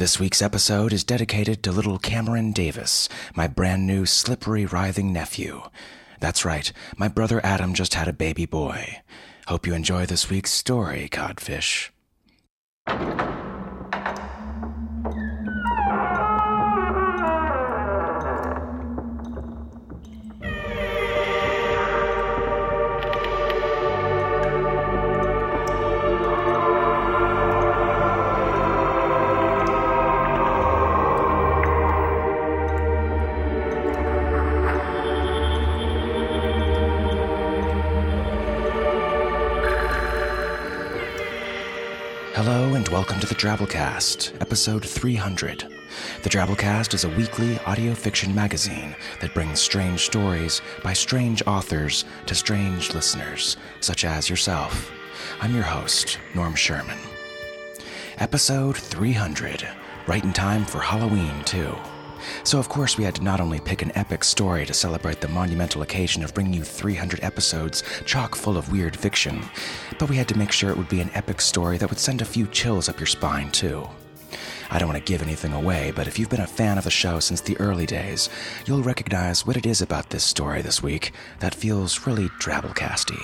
This week's episode is dedicated to little Cameron Davis, my brand new slippery, writhing nephew. That's right, my brother Adam just had a baby boy. Hope you enjoy this week's story, Codfish. Drabblecast, episode 300. The Drabblecast is a weekly audio fiction magazine that brings strange stories by strange authors to strange listeners, such as yourself. I'm your host, Norm Sherman. Episode 300, right in time for Halloween, too. So, of course, we had to not only pick an epic story to celebrate the monumental occasion of bringing you 300 episodes chock full of weird fiction, but we had to make sure it would be an epic story that would send a few chills up your spine, too. I don't want to give anything away, but if you've been a fan of the show since the early days, you'll recognize what it is about this story this week that feels really drabblecasty.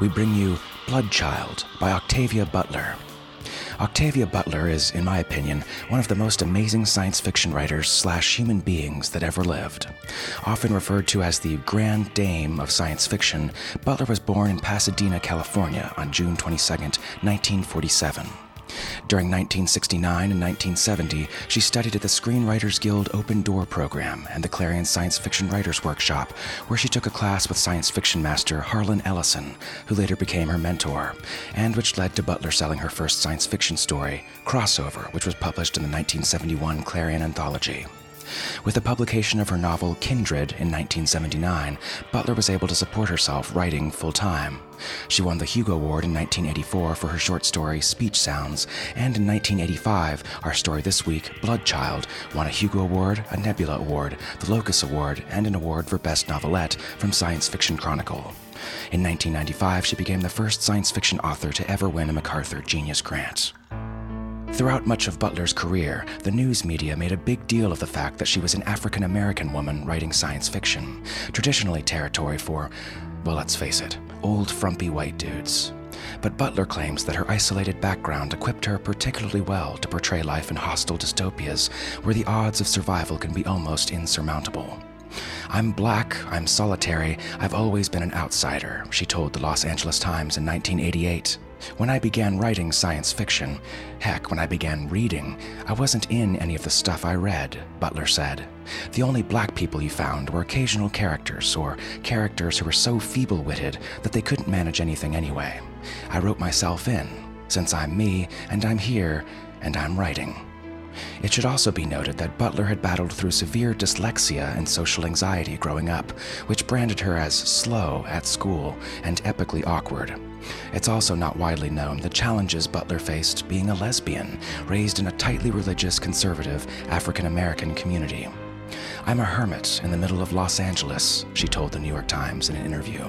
We bring you Bloodchild by Octavia Butler. Octavia Butler is, in my opinion, one of the most amazing science fiction writers slash human beings that ever lived. Often referred to as the Grand Dame of science fiction, Butler was born in Pasadena, California on June 22, 1947. During 1969 and 1970, she studied at the Screenwriters Guild Open Door program and the Clarion Science Fiction Writers Workshop, where she took a class with science fiction master Harlan Ellison, who later became her mentor, and which led to Butler selling her first science fiction story, Crossover, which was published in the 1971 Clarion Anthology. With the publication of her novel Kindred in 1979, Butler was able to support herself writing full time. She won the Hugo Award in 1984 for her short story Speech Sounds, and in 1985, our story this week, Bloodchild, won a Hugo Award, a Nebula Award, the Locus Award, and an award for Best Novelette from Science Fiction Chronicle. In 1995, she became the first science fiction author to ever win a MacArthur Genius Grant. Throughout much of Butler's career, the news media made a big deal of the fact that she was an African American woman writing science fiction, traditionally territory for, well, let's face it, old frumpy white dudes. But Butler claims that her isolated background equipped her particularly well to portray life in hostile dystopias where the odds of survival can be almost insurmountable. I'm black, I'm solitary, I've always been an outsider, she told the Los Angeles Times in 1988. When I began writing science fiction, heck, when I began reading, I wasn't in any of the stuff I read, Butler said. The only black people you found were occasional characters, or characters who were so feeble witted that they couldn't manage anything anyway. I wrote myself in, since I'm me, and I'm here, and I'm writing. It should also be noted that Butler had battled through severe dyslexia and social anxiety growing up, which branded her as slow at school and epically awkward. It's also not widely known the challenges Butler faced being a lesbian, raised in a tightly religious, conservative African American community. I'm a hermit in the middle of Los Angeles, she told the New York Times in an interview.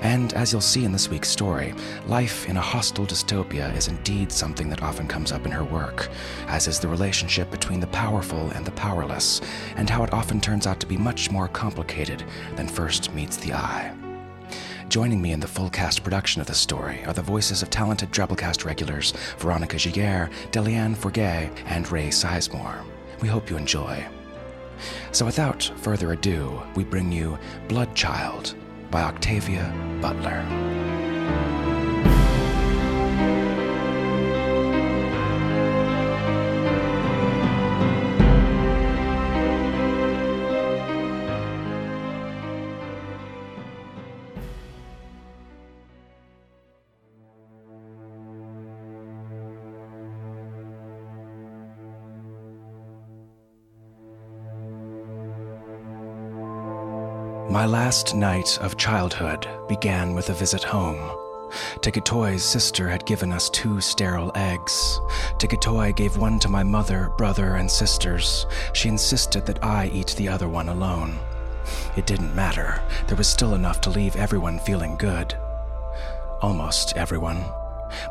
And as you'll see in this week's story, life in a hostile dystopia is indeed something that often comes up in her work, as is the relationship between the powerful and the powerless, and how it often turns out to be much more complicated than first meets the eye. Joining me in the full cast production of this story are the voices of talented Drabblecast regulars Veronica Giguere, Delianne Forget, and Ray Sizemore. We hope you enjoy. So without further ado, we bring you Bloodchild by Octavia Butler. My last night of childhood began with a visit home. T'Gatoi's sister had given us two sterile eggs. T'Gatoi gave one to my mother, brother, and sisters. She insisted that I eat the other one alone. It didn't matter. There was still enough to leave everyone feeling good. Almost everyone.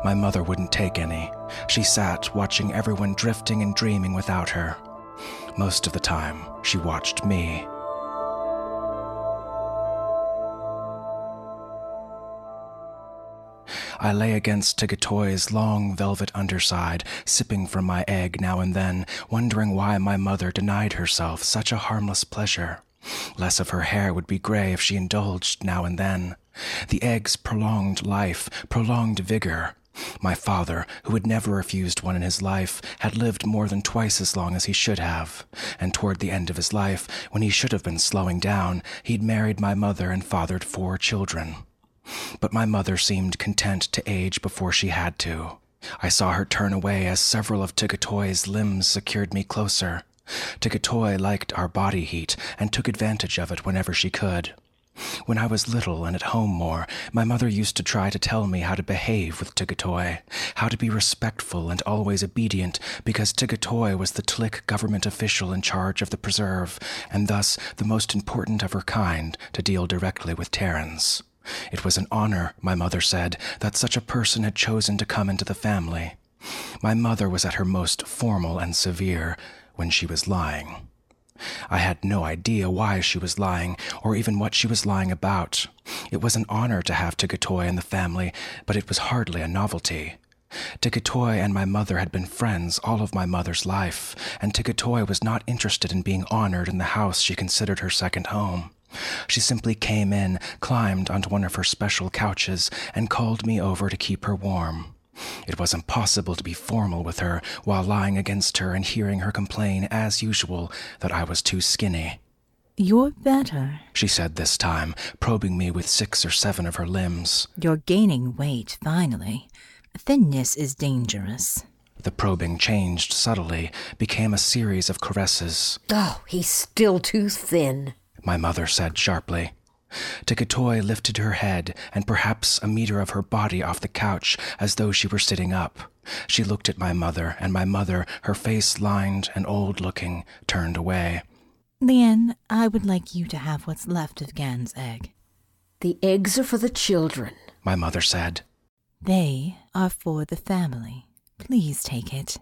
My mother wouldn't take any. She sat watching everyone drifting and dreaming without her. Most of the time, she watched me. I lay against T'Gatoi's long velvet underside, sipping from my egg now and then, wondering why my mother denied herself such a harmless pleasure. Less of her hair would be gray if she indulged now and then. The egg's prolonged life, prolonged vigor. My father, who had never refused one in his life, had lived more than twice as long as he should have. And toward the end of his life, when he should have been slowing down, he'd married my mother and fathered four children. But my mother seemed content to age before she had to. I saw her turn away as several of T'Gatoi's limbs secured me closer. T'Gatoi liked our body heat and took advantage of it whenever she could. When I was little and at home more, my mother used to try to tell me how to behave with T'Gatoi, how to be respectful and always obedient, because T'Gatoi was the Tlic government official in charge of the preserve, and thus the most important of her kind to deal directly with Terrans. It was an honor, my mother said, that such a person had chosen to come into the family. My mother was at her most formal and severe when she was lying. I had no idea why she was lying, or even what she was lying about. It was an honor to have T'Gatoi in the family, but it was hardly a novelty. T'Gatoi and my mother had been friends all of my mother's life, and T'Gatoi was not interested in being honored in the house she considered her second home. She simply came in, climbed onto one of her special couches, and called me over to keep her warm. It was impossible to be formal with her while lying against her and hearing her complain, as usual, that I was too skinny. You're better. She said this time, probing me with six or seven of her limbs. You're gaining weight, finally. Thinness is dangerous. The probing changed subtly, became a series of caresses. Oh, he's still too thin my mother said sharply. T'Gatoi lifted her head and perhaps a meter of her body off the couch as though she were sitting up. She looked at my mother, and my mother, her face lined and old looking, turned away. Lien, I would like you to have what's left of Gan's egg. The eggs are for the children, my mother said. They are for the family. Please take it.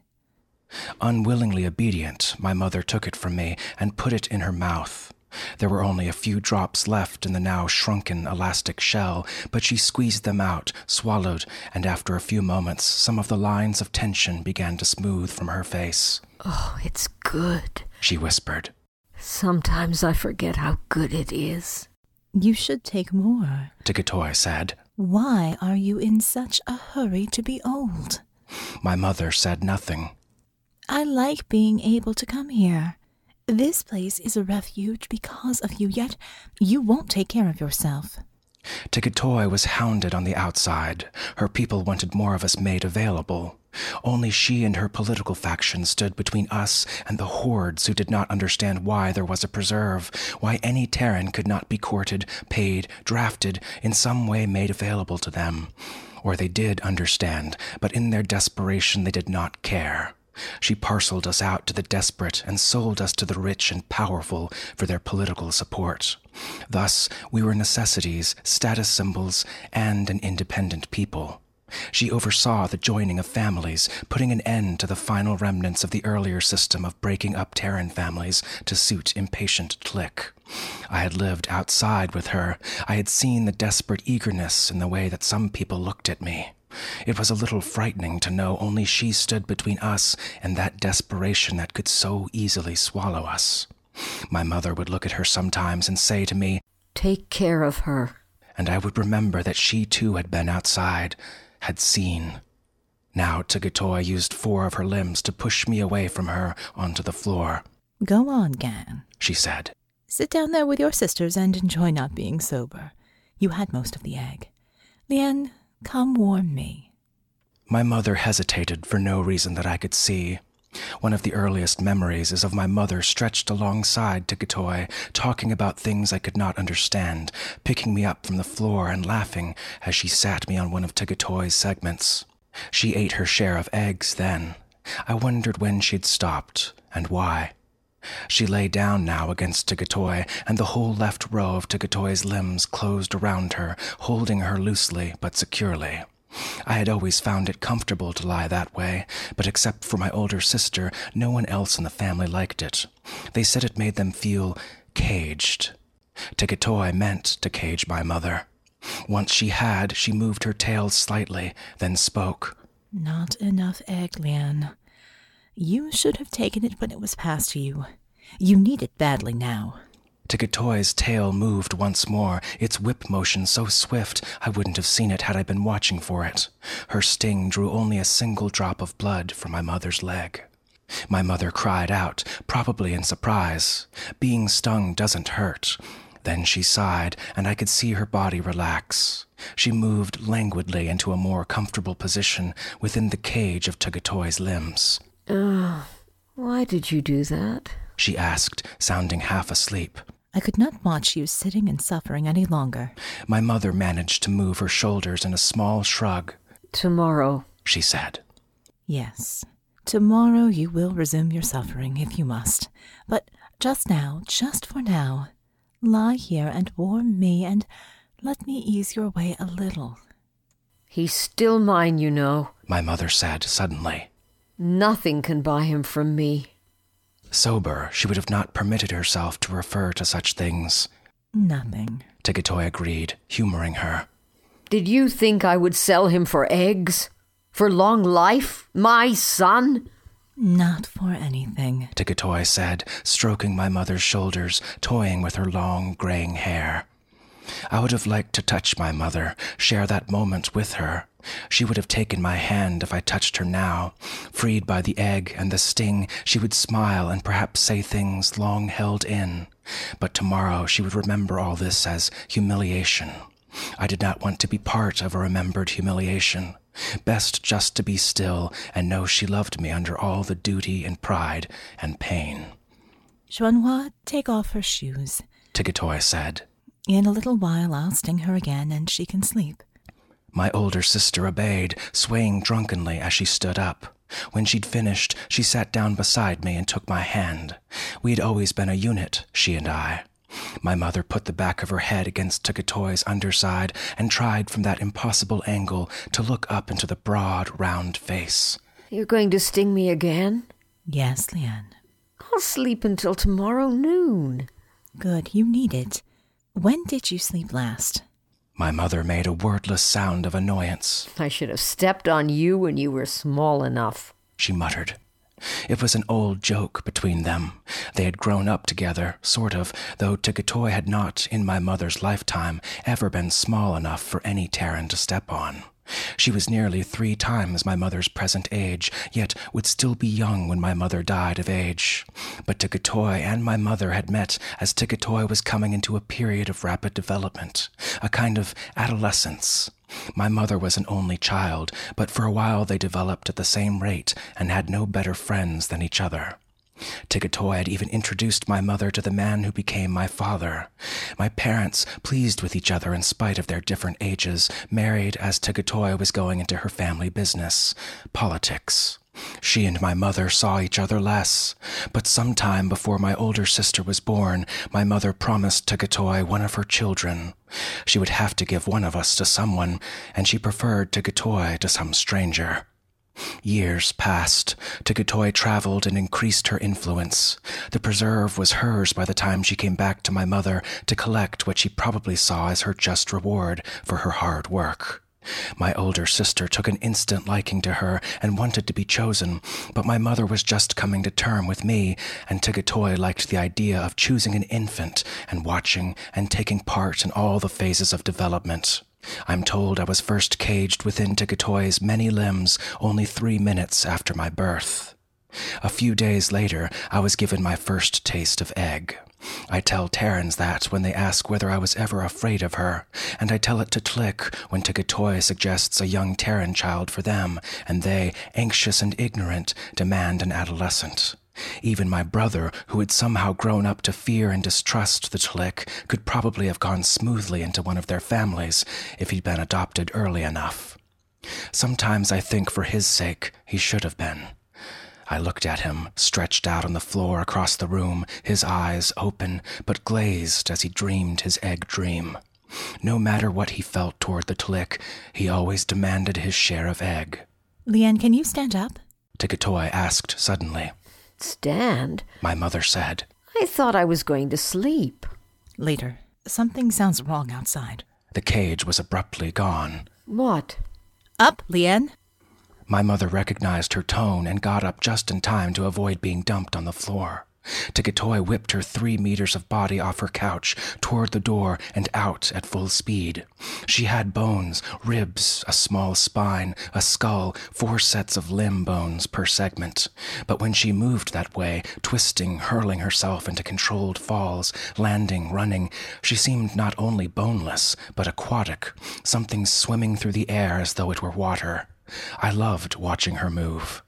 Unwillingly obedient, my mother took it from me and put it in her mouth. There were only a few drops left in the now shrunken elastic shell, but she squeezed them out, swallowed, and after a few moments, some of the lines of tension began to smooth from her face. Oh, it's good, she whispered. Sometimes I forget how good it is. You should take more, T'Gatoi said. Why are you in such a hurry to be old? My mother said nothing. I like being able to come here. This place is a refuge because of you, yet you won't take care of yourself. T'Gatoi was hounded on the outside. Her people wanted more of us made available. Only she and her political faction stood between us and the hordes who did not understand why there was a preserve, why any Terran could not be courted, paid, drafted, in some way made available to them. Or they did understand, but in their desperation they did not care. She parceled us out to the desperate and sold us to the rich and powerful for their political support. Thus, we were necessities, status symbols, and an independent people. She oversaw the joining of families, putting an end to the final remnants of the earlier system of breaking up Terran families to suit impatient Tlic. I had lived outside with her. I had seen the desperate eagerness in the way that some people looked at me. It was a little frightening to know only she stood between us and that desperation that could so easily swallow us. My mother would look at her sometimes and say to me, Take care of her. And I would remember that she too had been outside, had seen. Now T'Gatoi used four of her limbs to push me away from her onto the floor. Go on, Gan, she said. Sit down there with your sisters and enjoy not being sober. You had most of the egg. Lien, Come warm me. My mother hesitated for no reason that I could see. One of the earliest memories is of my mother stretched alongside T'Gatoi, talking about things I could not understand, picking me up from the floor and laughing as she sat me on one of T'Gatoi's segments. She ate her share of eggs then. I wondered when she'd stopped and why. She lay down now against T'Gatoi, and the whole left row of T'Gatoi's limbs closed around her, holding her loosely but securely. I had always found it comfortable to lie that way, but except for my older sister, no one else in the family liked it. They said it made them feel caged. T'Gatoi meant to cage my mother. Once she had, she moved her tail slightly, then spoke. Not enough egg, Lien. You should have taken it when it was passed you. You need it badly now. T'Gatoi's tail moved once more, its whip motion so swift I wouldn't have seen it had I been watching for it. Her sting drew only a single drop of blood from my mother's leg. My mother cried out, probably in surprise. Being stung doesn't hurt. Then she sighed, and I could see her body relax. She moved languidly into a more comfortable position within the cage of T'Gatoi's limbs. Uh, why did you do that? She asked, sounding half asleep. I could not watch you sitting and suffering any longer. My mother managed to move her shoulders in a small shrug. Tomorrow, she said. Yes. Tomorrow you will resume your suffering if you must. But just now, just for now, lie here and warm me and let me ease your way a little. He's still mine, you know, my mother said suddenly. Nothing can buy him from me. Sober, she would have not permitted herself to refer to such things. Nothing. T'Gatoi agreed, humoring her. Did you think I would sell him for eggs? For long life? My son? Not for anything, T'Gatoi said, stroking my mother's shoulders, toying with her long, graying hair. I would have liked to touch my mother, share that moment with her. She would have taken my hand if I touched her now. Freed by the egg and the sting, she would smile and perhaps say things long held in. But tomorrow she would remember all this as humiliation. I did not want to be part of a remembered humiliation. Best just to be still and know she loved me under all the duty and pride and pain. Xuan Hoa, take off her shoes, T'Gatoi said. In a little while I'll sting her again and she can sleep. My older sister obeyed, swaying drunkenly as she stood up. When she'd finished, she sat down beside me and took my hand. We'd always been a unit, she and I. My mother put the back of her head against T'Gatoi's underside and tried from that impossible angle to look up into the broad, round face. You're going to sting me again? Yes, Lien. I'll sleep until tomorrow noon. Good, you need it. When did you sleep last? My mother made a wordless sound of annoyance. I should have stepped on you when you were small enough, she muttered. It was an old joke between them. They had grown up together, sort of, though T'Gatoi had not, in my mother's lifetime, ever been small enough for any Terran to step on. She was nearly three times my mother's present age, yet would still be young when my mother died of age. But T'Gatoi and my mother had met as T'Gatoi was coming into a period of rapid development, a kind of adolescence. My mother was an only child, but for a while they developed at the same rate and had no better friends than each other. T'Gatoi had even introduced my mother to the man who became my father. My parents, pleased with each other in spite of their different ages, married as T'Gatoi was going into her family business, politics. She and my mother saw each other less, but some time before my older sister was born, my mother promised T'Gatoi one of her children. She would have to give one of us to someone, and she preferred T'Gatoi to some stranger. Years passed. T'Gatoi traveled and increased her influence. The preserve was hers by the time she came back to my mother to collect what she probably saw as her just reward for her hard work. My older sister took an instant liking to her and wanted to be chosen, but my mother was just coming to term with me, and T'Gatoi liked the idea of choosing an infant and watching and taking part in all the phases of development. I'm told I was first caged within T'Gatoi's many limbs only three minutes after my birth. A few days later, I was given my first taste of egg. I tell Terrans that when they ask whether I was ever afraid of her, and I tell it to Tlic when T'Gatoi suggests a young Terran child for them, and they, anxious and ignorant, demand an adolescent. Even my brother, who had somehow grown up to fear and distrust the Tlic, could probably have gone smoothly into one of their families if he'd been adopted early enough. Sometimes I think for his sake he should have been. I looked at him, stretched out on the floor across the room, his eyes open but glazed as he dreamed his egg dream. No matter what he felt toward the Tlic, he always demanded his share of egg. Lien, can you stand up? T'Gatoi asked suddenly. Stand? My mother said. I thought I was going to sleep. Later. Something sounds wrong outside. The cage was abruptly gone. What? Up, Lien. My mother recognized her tone and got up just in time to avoid being dumped on the floor. T'Gatoi whipped her three meters of body off her couch, toward the door, and out at full speed. She had bones, ribs, a small spine, a skull, four sets of limb bones per segment. But when she moved that way, twisting, hurling herself into controlled falls, landing, running, she seemed not only boneless, but aquatic, something swimming through the air as though it were water. I loved watching her move.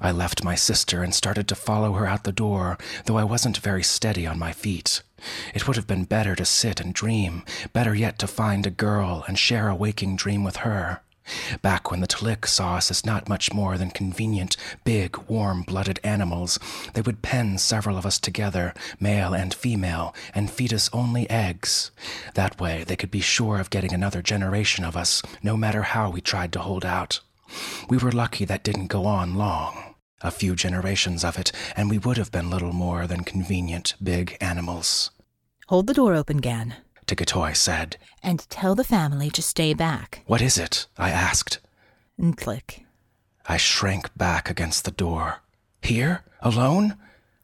I left my sister and started to follow her out the door, though I wasn't very steady on my feet. It would have been better to sit and dream, better yet to find a girl and share a waking dream with her. Back when the Tlic saw us as not much more than convenient, big, warm blooded animals, they would pen several of us together, male and female, and feed us only eggs. That way they could be sure of getting another generation of us, no matter how we tried to hold out. We were lucky that didn't go on long. A few generations of it, and we would have been little more than convenient big animals. Hold the door open, Gan. T'Gatoi said. And tell the family to stay back. What is it? I asked. And click. I shrank back against the door. Here? Alone?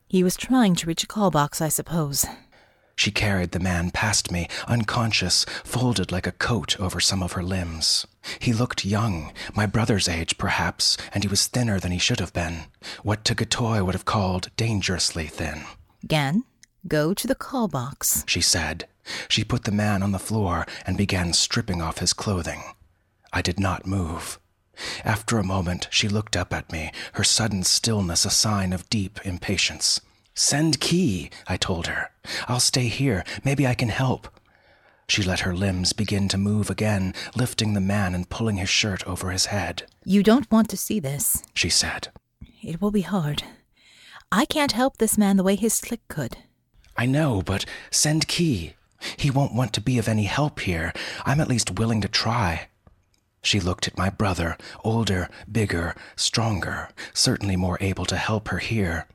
He was trying to reach a call box, I suppose. She carried the man past me, unconscious, folded like a coat over some of her limbs. He looked young, my brother's age, perhaps, and he was thinner than he should have been. What T'Gatoi would have called dangerously thin. Gan, go to the call box, she said. She put the man on the floor and began stripping off his clothing. I did not move. After a moment, she looked up at me, her sudden stillness a sign of deep impatience. Send Qui, I told her. I'll stay here. Maybe I can help. She let her limbs begin to move again, lifting the man and pulling his shirt over his head. You don't want to see this, she said. It will be hard. I can't help this man the way his Tlic could. I know, but send Qui. He won't want to be of any help here. I'm at least willing to try. She looked at my brother, older, bigger, stronger, certainly more able to help her here.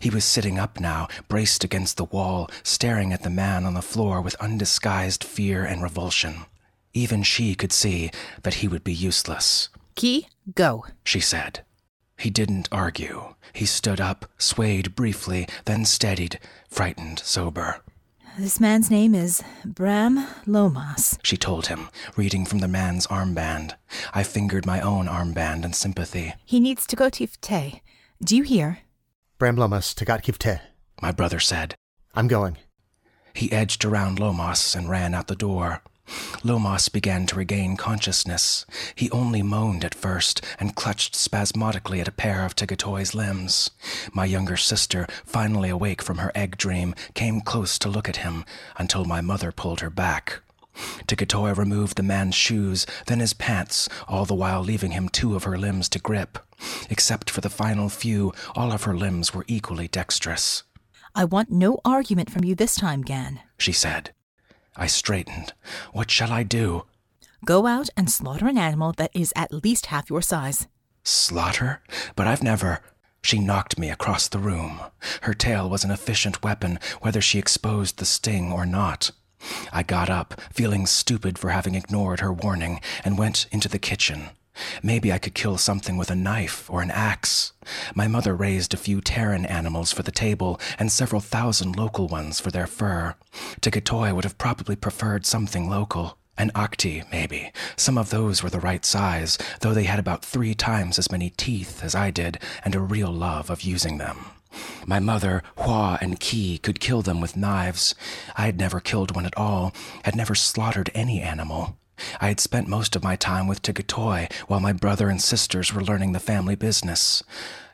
He was sitting up now, braced against the wall, staring at the man on the floor with undisguised fear and revulsion. Even she could see that he would be useless. Qui, go, she said. He didn't argue. He stood up, swayed briefly, then steadied, frightened, sober. This man's name is Bram Lomas, she told him, reading from the man's armband. I fingered my own armband in sympathy. He needs to go to Ifte. Do you hear? Bram Lomas to Kivte. My brother said. I'm going. He edged around Lomas and ran out the door. Lomas began to regain consciousness. He only moaned at first and clutched spasmodically at a pair of T'Gatoi's limbs. My younger sister, finally awake from her egg dream, came close to look at him until my mother pulled her back. T'Gatoi removed the man's shoes, then his pants, all the while leaving him two of her limbs to grip. Except for the final few, all of her limbs were equally dexterous. I want no argument from you this time, Gan, she said. I straightened. What shall I do? Go out and slaughter an animal that is at least half your size. Slaughter? But I've never. She knocked me across the room. Her tail was an efficient weapon, whether she exposed the sting or not. I got up, feeling stupid for having ignored her warning, and went into the kitchen. Maybe I could kill something with a knife or an axe. My mother raised a few Terran animals for the table and several thousand local ones for their fur. T'Gatoi would have probably preferred something local. An Achti, maybe. Some of those were the right size, though they had about three times as many teeth as I did and a real love of using them. My mother, Hoa, and Qui could kill them with knives. I had never killed one at all, had never slaughtered any animal. I had spent most of my time with T'Gatoi while my brother and sisters were learning the family business.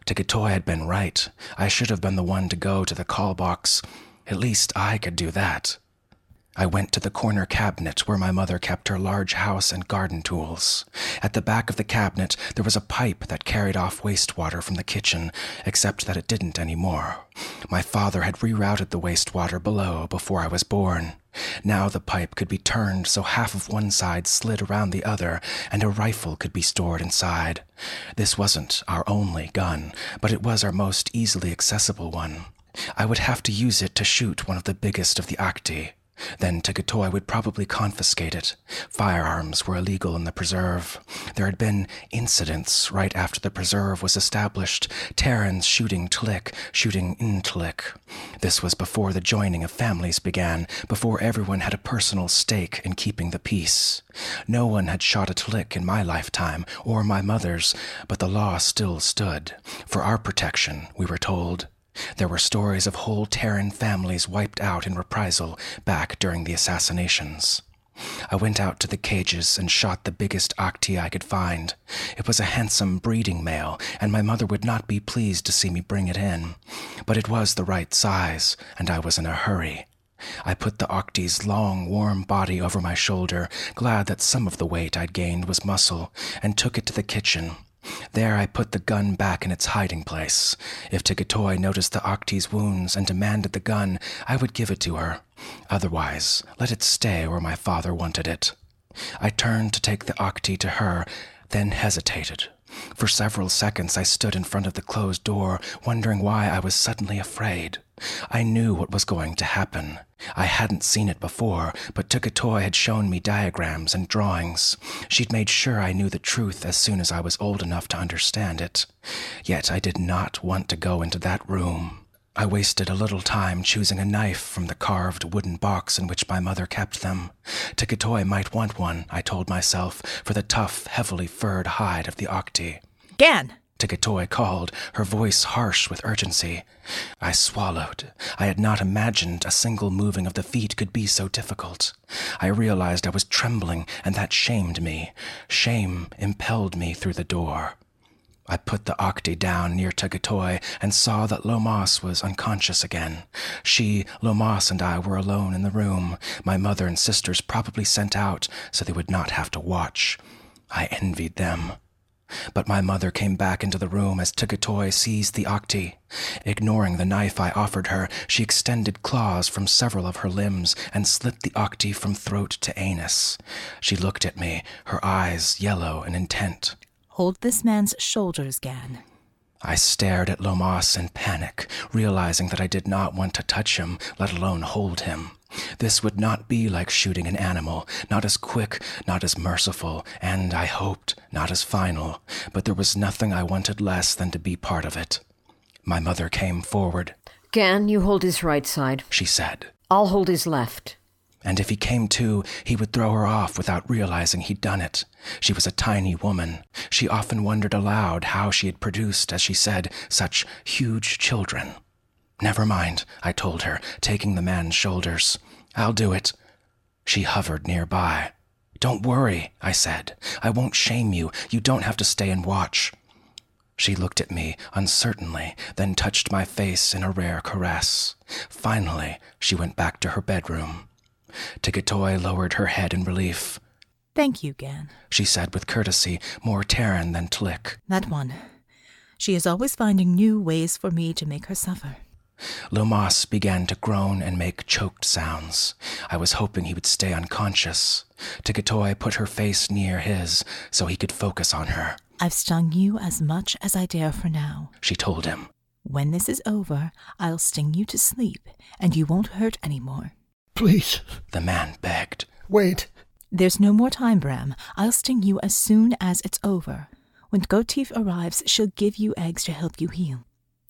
T'Gatoi had been right. I should have been the one to go to the call box. At least I could do that. I went to the corner cabinet where my mother kept her large house and garden tools. At the back of the cabinet, there was a pipe that carried off wastewater from the kitchen, except that it didn't anymore. My father had rerouted the wastewater below before I was born. Now the pipe could be turned so half of one side slid around the other, and a rifle could be stored inside. This wasn't our only gun, but it was our most easily accessible one. I would have to use it to shoot one of the biggest of the Achti. Then T'Gatoi would probably confiscate it. Firearms were illegal in the preserve. There had been incidents right after the preserve was established. Terrans shooting Tlic, shooting in Tlic. This was before the joining of families began, before everyone had a personal stake in keeping the peace. No one had shot a Tlic in my lifetime, or my mother's, but the law still stood. For our protection, we were told. There were stories of whole Terran families wiped out in reprisal back during the assassinations. I went out to the cages and shot the biggest Achti I could find. It was a handsome breeding male, and my mother would not be pleased to see me bring it in. But it was the right size, and I was in a hurry. I put the Achti's long, warm body over my shoulder, glad that some of the weight I'd gained was muscle, and took it to the kitchen. There I put the gun back in its hiding place. If T'Gatoi noticed the Achti's wounds and demanded the gun, I would give it to her. Otherwise, let it stay where my father wanted it. I turned to take the Achti to her, then hesitated. For several seconds I stood in front of the closed door, wondering why I was suddenly afraid. I knew what was going to happen. I hadn't seen it before, but T'Gatoi had shown me diagrams and drawings. She'd made sure I knew the truth as soon as I was old enough to understand it. Yet I did not want to go into that room. I wasted a little time choosing a knife from the carved wooden box in which my mother kept them. T'Gatoi might want one, I told myself, for the tough, heavily furred hide of the Achti. Gan! T'Gatoi called, her voice harsh with urgency. I swallowed. I had not imagined a single moving of the feet could be so difficult. I realized I was trembling, and that shamed me. Shame impelled me through the door. I put the Achti down near T'Gatoi and saw that Lomas was unconscious again. She, Lomas, and I were alone in the room, my mother and sisters probably sent out so they would not have to watch. I envied them. But my mother came back into the room as T'Gatoi seized the Achti. Ignoring the knife I offered her, she extended claws from several of her limbs and slit the Achti from throat to anus. She looked at me, her eyes yellow and intent. Hold this man's shoulders, Gan. I stared at Lomas in panic, realizing that I did not want to touch him, let alone hold him. This would not be like shooting an animal, not as quick, not as merciful, and, I hoped, not as final, but there was nothing I wanted less than to be part of it. My mother came forward. Gan, you hold his right side. She said. I'll hold his left and if he came to, he would throw her off without realizing he'd done it. She was a tiny woman. She often wondered aloud how she had produced, as she said, such huge children. Never mind, I told her, taking the man's shoulders. I'll do it. She hovered nearby. Don't worry, I said. I won't shame you. You don't have to stay and watch. She looked at me uncertainly, then touched my face in a rare caress. Finally, she went back to her bedroom. T'Gatoi lowered her head in relief. Thank you, Gan, she said with courtesy, more Terran than Tlic. That one. She is always finding new ways for me to make her suffer. Lomas began to groan and make choked sounds. I was hoping he would stay unconscious. T'Gatoi put her face near his so he could focus on her. I've stung you as much as I dare for now, she told him. When this is over, I'll sting you to sleep, and you won't hurt any more. Please. The man begged. Wait. There's no more time, Bram. I'll sting you as soon as it's over. When Gotif arrives, she'll give you eggs to help you heal.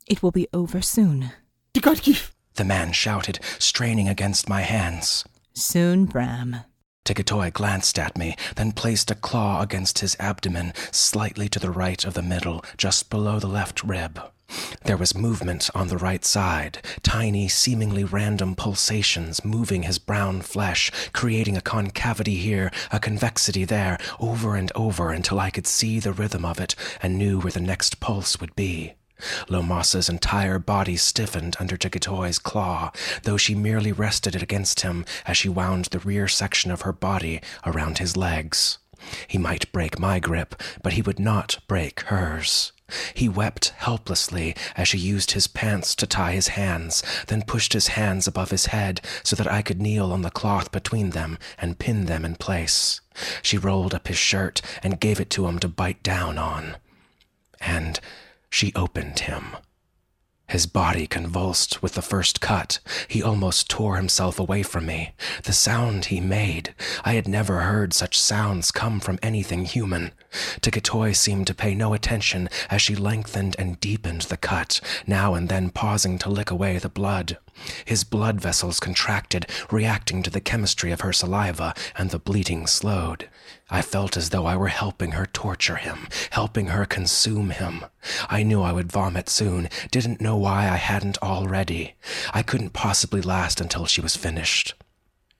It will be over soon. T'Gatoi! The man shouted, straining against my hands. Soon, Bram. T'Gatoi glanced at me, then placed a claw against his abdomen, slightly to the right of the middle, just below the left rib. There was movement on the right side, tiny, seemingly random pulsations moving his brown flesh, creating a concavity here, a convexity there, over and over until I could see the rhythm of it and knew where the next pulse would be. Lomas's entire body stiffened under T'Gatoi's claw, though she merely rested it against him as she wound the rear section of her body around his legs. He might break my grip, but he would not break hers. He wept helplessly as she used his pants to tie his hands, then pushed his hands above his head so that I could kneel on the cloth between them and pin them in place. She rolled up his shirt and gave it to him to bite down on. And she opened him. His body convulsed with the first cut. He almost tore himself away from me. The sound he made, I had never heard such sounds come from anything human. T'Gatoi seemed to pay no attention as she lengthened and deepened the cut, now and then pausing to lick away the blood. His blood vessels contracted, reacting to the chemistry of her saliva, and the bleeding slowed. I felt as though I were helping her torture him, helping her consume him. I knew I would vomit soon, didn't know why I hadn't already. I couldn't possibly last until she was finished.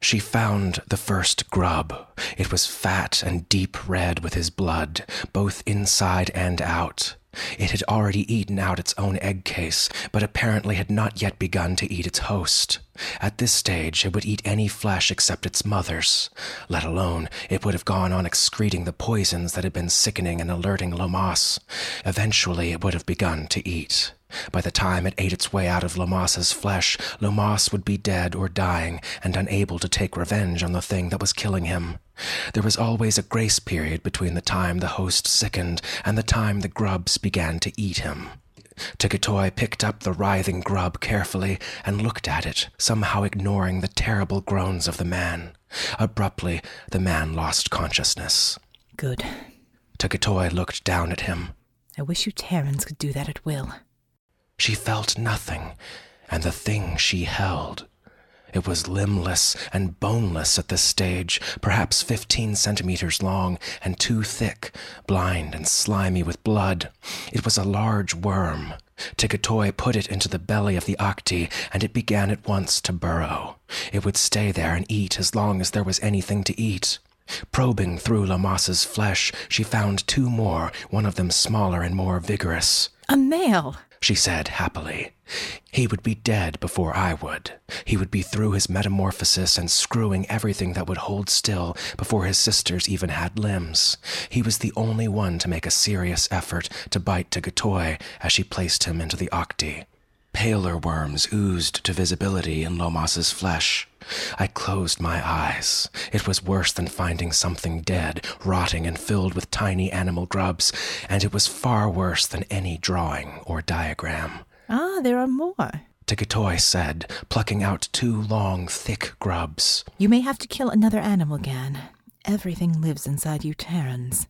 She found the first grub. It was fat and deep red with his blood, both inside and out. It had already eaten out its own egg case, but apparently had not yet begun to eat its host. At this stage, it would eat any flesh except its mother's. Let alone, it would have gone on excreting the poisons that had been sickening and alerting Lomas. Eventually, it would have begun to eat. By the time it ate its way out of Lomas's flesh, Lomas would be dead or dying and unable to take revenge on the thing that was killing him. There was always a grace period between the time the host sickened and the time the grubs began to eat him. T'Gatoi picked up the writhing grub carefully and looked at it, somehow ignoring the terrible groans of the man. Abruptly, the man lost consciousness. Good. T'Gatoi looked down at him. I wish you Terrans could do that at will. She felt nothing, and the thing she held. It was limbless and boneless at this stage, perhaps fifteen centimeters long and too thick, blind and slimy with blood. It was a large worm. T'Gatoi put it into the belly of the Achti, and it began at once to burrow. It would stay there and eat as long as there was anything to eat. Probing through Lomas's flesh, she found two more, one of them smaller and more vigorous. A male! She said happily. He would be dead before I would. He would be through his metamorphosis and screwing everything that would hold still before his sisters even had limbs. He was the only one to make a serious effort to bite T'Gatoi as she placed him into the Achti. Paler worms oozed to visibility in Lomas's flesh. I closed my eyes. It was worse than finding something dead, rotting and filled with tiny animal grubs, and it was far worse than any drawing or diagram. Ah, there are more. T'Gatoi said, plucking out two long, thick grubs. You may have to kill another animal, Gan. Everything lives inside you Terrans.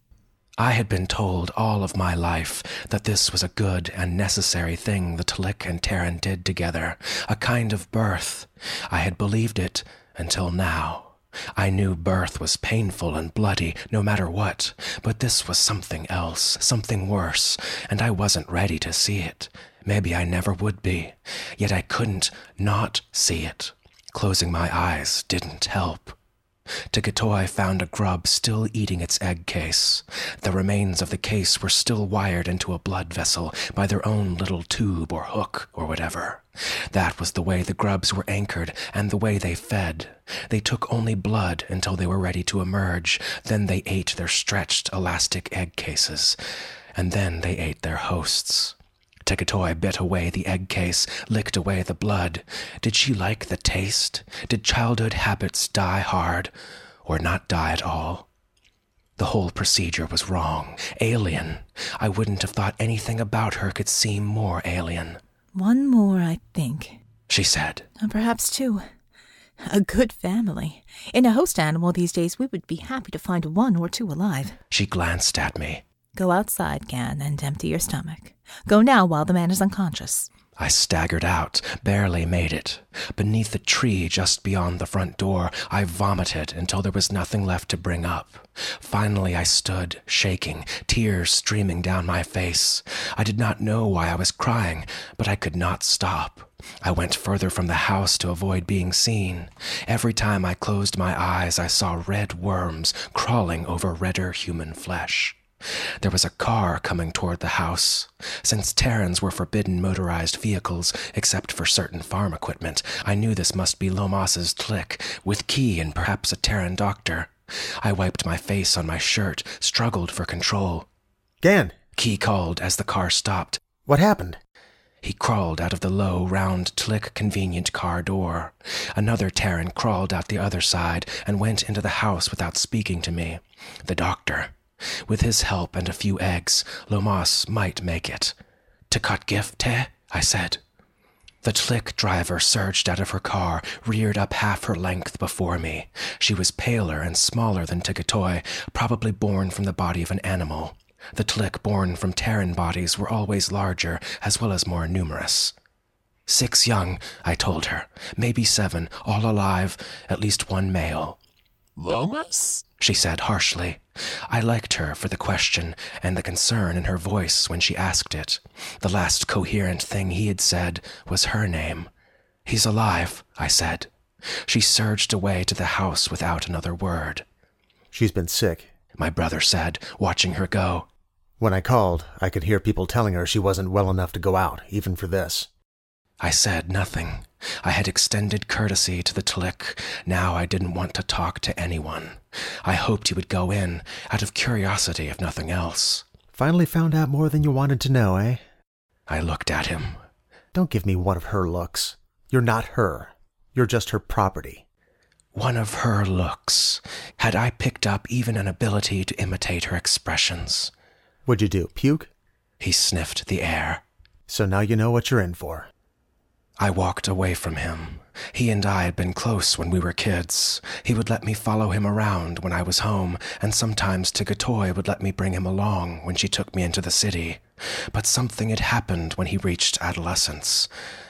I had been told all of my life that this was a good and necessary thing the Tlic and Terran did together, a kind of birth. I had believed it until now. I knew birth was painful and bloody, no matter what, but this was something else, something worse, and I wasn't ready to see it. Maybe I never would be. Yet I couldn't not see it. Closing my eyes didn't help. T'Gatoi found a grub still eating its egg case. The remains of the case were still wired into a blood vessel by their own little tube or hook or whatever. That was the way the grubs were anchored and the way they fed. They took only blood until they were ready to emerge, then they ate their stretched elastic egg cases, and then they ate their hosts. T'Gatoi bit away the egg case, licked away the blood. Did she like the taste? Did childhood habits die hard, or not die at all? The whole procedure was wrong, alien. I wouldn't have thought anything about her could seem more alien. One more, I think. She said. And perhaps two. A good family. In a host animal these days, we would be happy to find one or two alive. She glanced at me. Go outside, Gan, and empty your stomach. Go now while the man is unconscious. I staggered out, barely made it. Beneath the tree just beyond the front door, I vomited until there was nothing left to bring up. Finally, I stood, shaking, tears streaming down my face. I did not know why I was crying, but I could not stop. I went further from the house to avoid being seen. Every time I closed my eyes, I saw red worms crawling over redder human flesh. There was a car coming toward the house. Since Terrans were forbidden motorized vehicles except for certain farm equipment, I knew this must be Lomas's Tlic, with Qui and perhaps a Terran doctor. I wiped my face on my shirt, struggled for control. Gan, Qui called as the car stopped. what happened? He crawled out of the low, round, Tlic convenient car door. Another Terran crawled out the other side and went into the house without speaking to me. The doctor. With his help and a few eggs, Lomas might make it. To cut gift, te? I said. The Tlic driver surged out of her car, reared up half her length before me. She was paler and smaller than T'Gatoi, probably born from the body of an animal. The Tlic born from Terran bodies were always larger, as well as more numerous. Six young, I told her, maybe seven, all alive, at least one male. Lomas? She said harshly. I liked her for the question and the concern in her voice when she asked it. The last coherent thing he had said was her name. He's alive, I said. She surged away to the house without another word. She's been sick. My brother said, watching her go. When I called, I could hear people telling her she wasn't well enough to go out, even for this. I said nothing. I had extended courtesy to the Tlic. Now I didn't want to talk to anyone. I hoped he would go in, out of curiosity, if nothing else. Finally found out more than you wanted to know, eh? I looked at him. Don't give me one of her looks. You're not her. You're just her property. One of her looks. Had I picked up even an ability to imitate her expressions? What'd you do, puke? He sniffed the air. So now you know what you're in for. I walked away from him. He and I had been close when we were kids. He would let me follow him around when I was home, and sometimes T'Gatoi would let me bring him along when she took me into the city. But something had happened when he reached adolescence.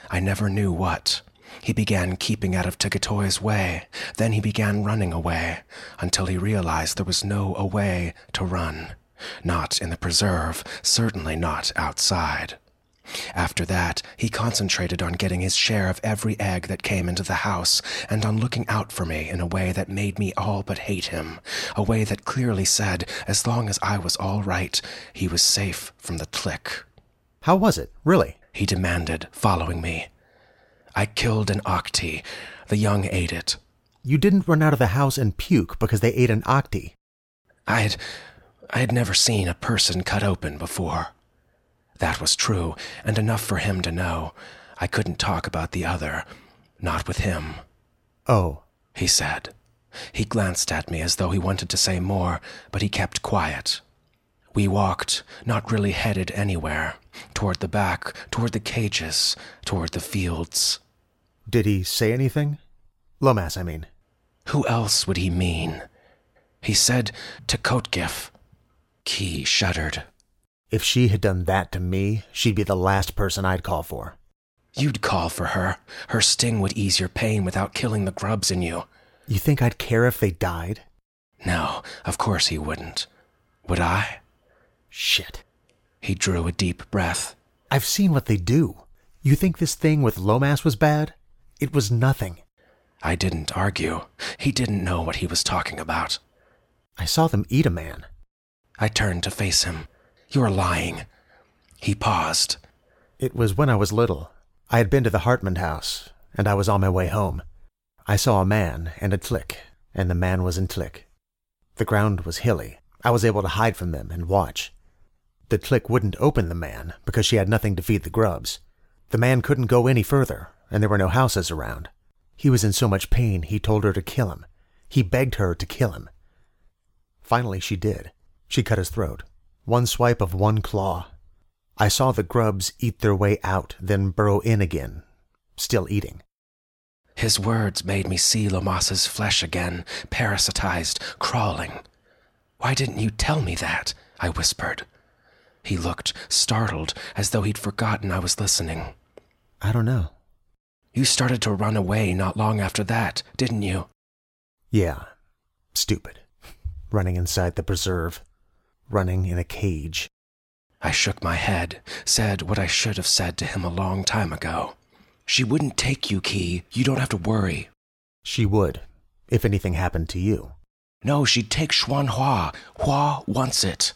I never knew what. He began keeping out of T'Gatoi's way. Then he began running away, until he realized there was no away to run. Not in the preserve, certainly not outside. After that, he concentrated on getting his share of every egg that came into the house, and on looking out for me in a way that made me all but hate him, a way that clearly said, as long as I was all right, he was safe from the Tlic. How was it, really? He demanded, following me. I killed an Achti. The young ate it. You didn't run out of the house and puke because they ate an Achti. I had, I had never seen a person cut open before. That was true, and enough for him to know. I couldn't talk about the other. Not with him, Oh, he said. He glanced at me as though he wanted to say more, but he kept quiet. We walked, not really headed anywhere, toward the back, toward the cages, toward the fields. did he say anything? Lomas, I mean. Who else would he mean? He said to Kotgif. Qui shuddered. If she had done that to me, she'd be the last person I'd call for. You'd call for her. Her sting would ease your pain without killing the grubs in you. You think I'd care if they died? No, of course he wouldn't. Would I? Shit. He drew a deep breath. I've seen what they do. You think this thing with Lomas was bad? It was nothing. I didn't argue. He didn't know what he was talking about. I saw them eat a man. I turned to face him. You're lying. He paused. It was when I was little. I had been to the Hartman house, and I was on my way home. I saw a man and a Tlic, and the man was N'Tlic. The ground was hilly. I was able to hide from them and watch. The Tlic wouldn't open the man because she had nothing to feed the grubs. The man couldn't go any further, and there were no houses around. He was in so much pain he told her to kill him. He begged her to kill him. Finally, she did. She cut his throat. One swipe of one claw. I saw the grubs eat their way out, then burrow in again, still eating. His words made me see Lomas's flesh again, parasitized, crawling. Why didn't you tell me that? I whispered. He looked startled, as though he'd forgotten I was listening. I don't know. You started to run away not long after that, didn't you? Yeah, stupid. Running inside the preserve. Running in a cage. I shook my head, said what I should have said to him a long time ago. She wouldn't take you, Qui. You don't have to worry. She would, if anything happened to you. No, she'd take Xuan Hoa. Hoa wants it.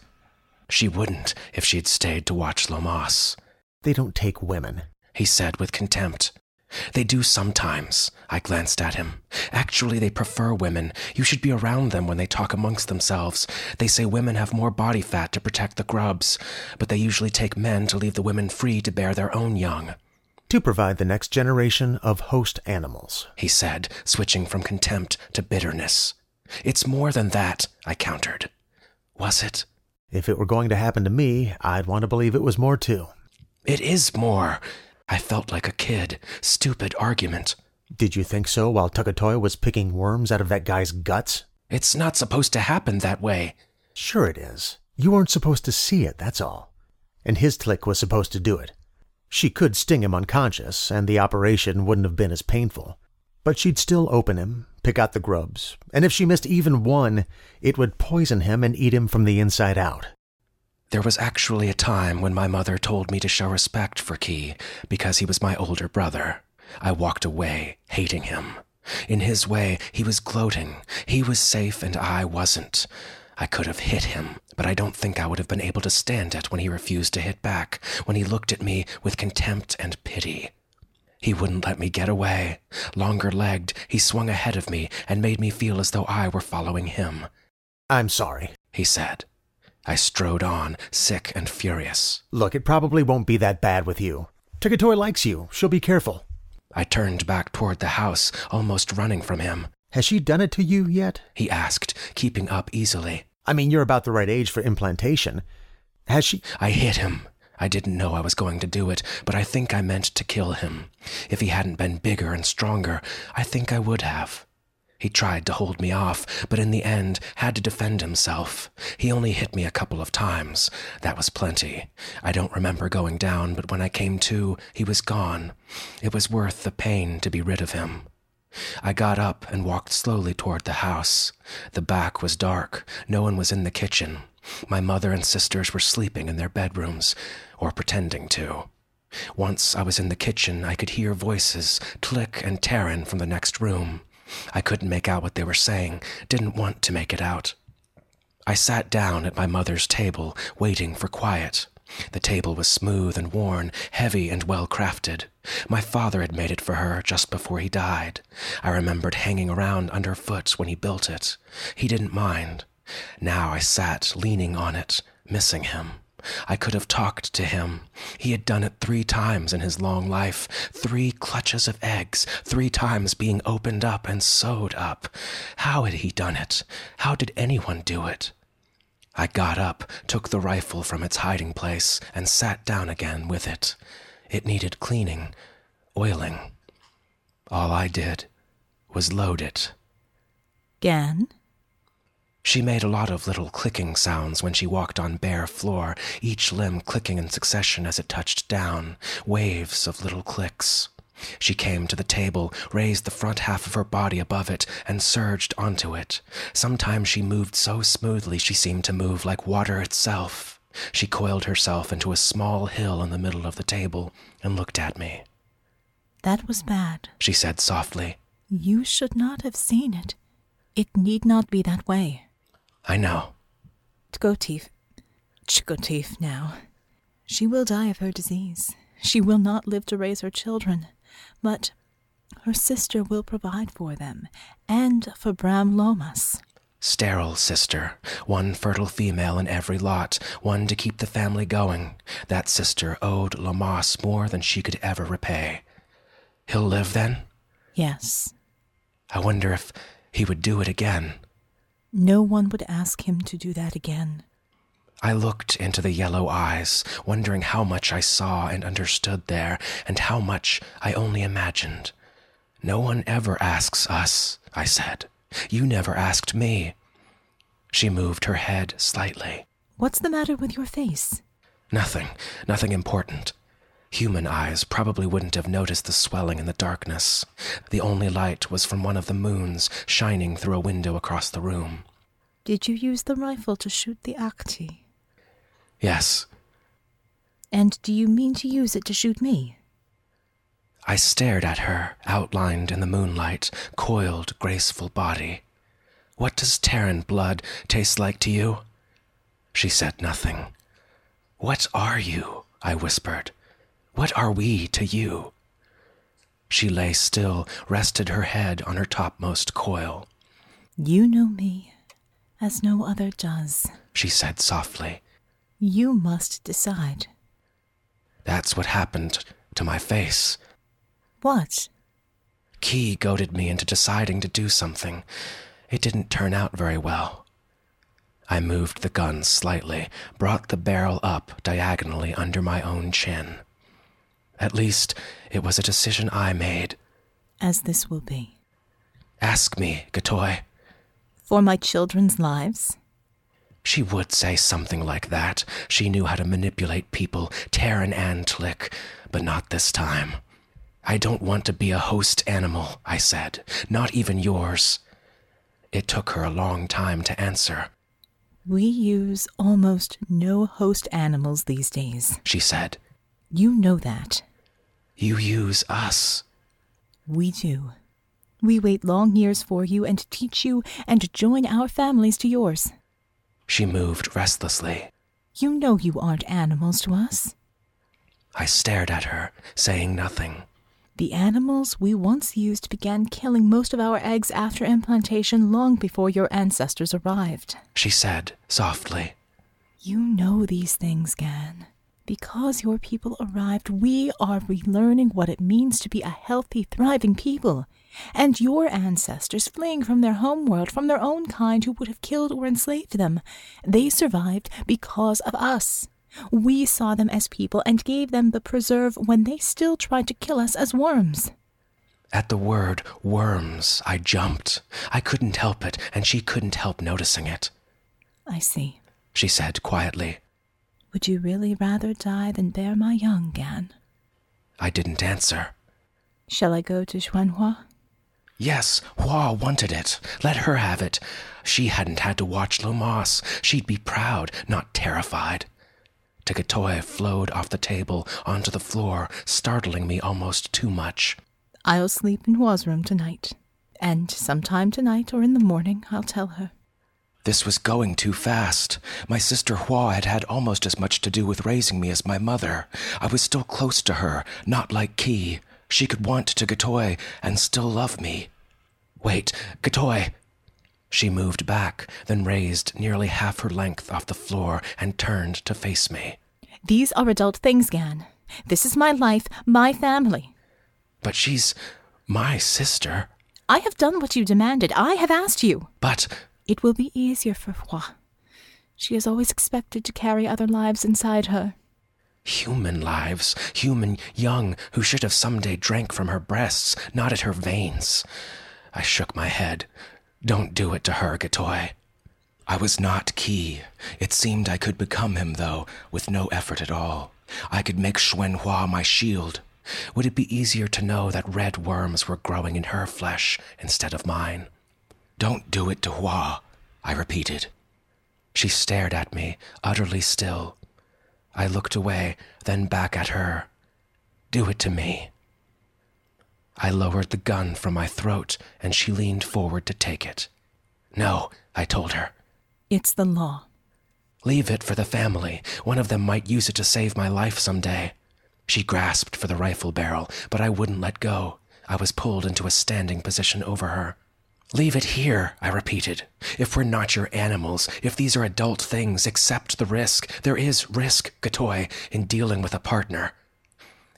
She wouldn't if she'd stayed to watch Lomas, They don't take women. he said with contempt. They do sometimes. I glanced at him. Actually, they prefer women. You should be around them when they talk amongst themselves. They say women have more body fat to protect the grubs, but they usually take men to leave the women free to bear their own young, To provide the next generation of host animals. he said, switching from contempt to bitterness. It's more than that, I countered. Was it? If it were going to happen to me, I'd want to believe it was more too. It is more. I felt like a kid. Stupid argument. Did you think so while T'Gatoi was picking worms out of that guy's guts? It's not supposed to happen that way. Sure it is. You weren't supposed to see it, that's all. And his Tlic was supposed to do it. She could sting him unconscious, and the operation wouldn't have been as painful. But she'd still open him, pick out the grubs, and if she missed even one, it would poison him and eat him from the inside out. There was actually a time when my mother told me to show respect for Qui because he was my older brother. I walked away, hating him. In his way, he was gloating. He was safe and I wasn't. I could have hit him, but I don't think I would have been able to stand it when he refused to hit back, when he looked at me with contempt and pity. He wouldn't let me get away. Longer legged, he swung ahead of me and made me feel as though I were following him, I'm sorry. he said. I strode on, sick and furious. Look, it probably won't be that bad with you. T'Gatoi likes you. She'll be careful. I turned back toward the house, almost running from him. Has she done it to you yet? He asked, keeping up easily. I mean, you're about the right age for implantation. Has she? I hit him. I didn't know I was going to do it, but I think I meant to kill him. If he hadn't been bigger and stronger, I think I would have. He tried to hold me off, but in the end had to defend himself. He only hit me a couple of times. That was plenty. I don't remember going down, but when I came to, he was gone. It was worth the pain to be rid of him. I got up and walked slowly toward the house. The back was dark. No one was in the kitchen. My mother and sisters were sleeping in their bedrooms, or pretending to. Once I was in the kitchen, I could hear voices, Tlic and Terran from the next room. I couldn't make out what they were saying, didn't want to make it out. I sat down at my mother's table, waiting for quiet. The table was smooth and worn, heavy and well crafted. My father had made it for her just before he died. I remembered hanging around underfoot when he built it. He didn't mind. Now I sat leaning on it, missing him. I could have talked to him. He had done it three times in his long life three clutches of eggs, three times being opened up and sewed up. How had he done it? How did anyone do it? I got up, took the rifle from its hiding place, and sat down again with it. It needed cleaning, oiling. All I did was load it. Gan? She made a lot of little clicking sounds when she walked on bare floor, each limb clicking in succession as it touched down, waves of little clicks. She came to the table, raised the front half of her body above it, and surged onto it. Sometimes she moved so smoothly she seemed to move like water itself. She coiled herself into a small hill in the middle of the table and looked at me. That was bad. She said softly, You should not have seen it. It need not be that way. I know. T'Khotgif. Ch'Khotgif now. She will die of her disease. She will not live to raise her children. But her sister will provide for them, and for Bram Lomas. Sterile sister, one fertile female in every lot, one to keep the family going. That sister owed Lomas more than she could ever repay. He'll live then? Yes, I wonder if he would do it again. No one would ask him to do that again. I looked into the yellow eyes, wondering how much I saw and understood there, and how much I only imagined. No one ever asks us, I said. You never asked me. She moved her head slightly. What's the matter with your face? Nothing, nothing important. Human eyes probably wouldn't have noticed the swelling in the darkness. The only light was from one of the moons shining through a window across the room. Did you use the rifle to shoot the Achti? Yes, And do you mean to use it to shoot me? I stared at her, outlined in the moonlight, coiled, graceful body. What does Terran blood taste like to you? She said nothing. What are you? I whispered. What are we to you? She lay still, rested her head on her topmost coil. You know me as no other does. She said softly. You must decide. That's what happened to my face. What? Qui goaded me into deciding to do something. It didn't turn out very well. I moved the gun slightly, brought the barrel up diagonally under my own chin. At least, it was a decision I made. As this will be. Ask me, Gatoi. For my children's lives? She would say something like that. She knew how to manipulate people, Terran and Tlic, but not this time. I don't want to be a host animal, I said. Not even yours. It took her a long time to answer. We use almost no host animals these days. She said. You know that. You use us. We do. We wait long years for you and teach you and join our families to yours. She moved restlessly. You know you aren't animals to us. I stared at her, saying nothing. The animals we once used began killing most of our eggs after implantation long before your ancestors arrived. She said softly. You know these things, Gan. Because your people arrived, we are relearning what it means to be a healthy, thriving people. And your ancestors, fleeing from their homeworld, from their own kind who would have killed or enslaved them, they survived because of us. We saw them as people and gave them the preserve when they still tried to kill us as worms. At the word worms, I jumped. I couldn't help it, and she couldn't help noticing it. I see, she said quietly. Would you really rather die than bear my young, Gan? I didn't answer. Shall I go to Xuan Hoa? Yes, Hoa wanted it. Let her have it. She hadn't had to watch Lomas. She'd be proud, not terrified. T'Gatoi flowed off the table onto the floor, startling me almost too much. I'll sleep in Hoa's room tonight. And sometime tonight or in the morning, I'll tell her. This was going too fast. My sister Hoa had had almost as much to do with raising me as my mother. I was still close to her, not like Qui. She could want T'Gatoi and still love me. Wait, Gatoi! She moved back, then raised nearly half her length off the floor and turned to face me. These are adult things, Gan. This is my life, my family. But she's my sister. I have done what you demanded. I have asked you. But it will be easier for Hoa. She has always expected to carry other lives inside her. Human lives, human young who should have someday drank from her breasts, not at her veins. I shook my head. Don't do it to her, Gatoi. I was not Qui. It seemed I could become him, though, with no effort at all. I could make Xuan Hoa my shield. Would it be easier to know that red worms were growing in her flesh instead of mine? Don't do it to Hoa, I repeated. She stared at me, utterly still. I looked away, then back at her. Do it to me. I lowered the gun from my throat, and she leaned forward to take it. No, I told her. It's the law. Leave it for the family. One of them might use it to save my life someday. She grasped for the rifle barrel, but I wouldn't let go. I was pulled into a standing position over her. Leave it here, I repeated. If we're not your animals, if these are adult things, accept the risk. There is risk, Gatoi, in dealing with a partner.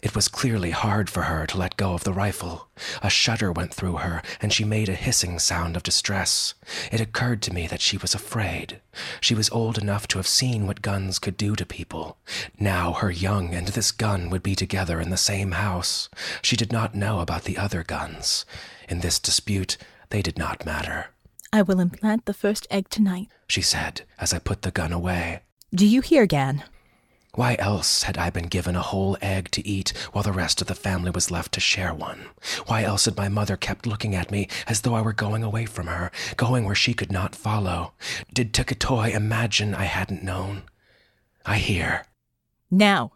It was clearly hard for her to let go of the rifle. A shudder went through her, and she made a hissing sound of distress. It occurred to me that she was afraid. She was old enough to have seen what guns could do to people. Now her young and this gun would be together in the same house. She did not know about the other guns. In this dispute, they did not matter. I will implant the first egg tonight, she said as I put the gun away. Do you hear, Gan? Why else had I been given a whole egg to eat while the rest of the family was left to share one? Why else had my mother kept looking at me as though I were going away from her, going where she could not follow? Did T'Gatoi imagine I hadn't known? I hear. Now.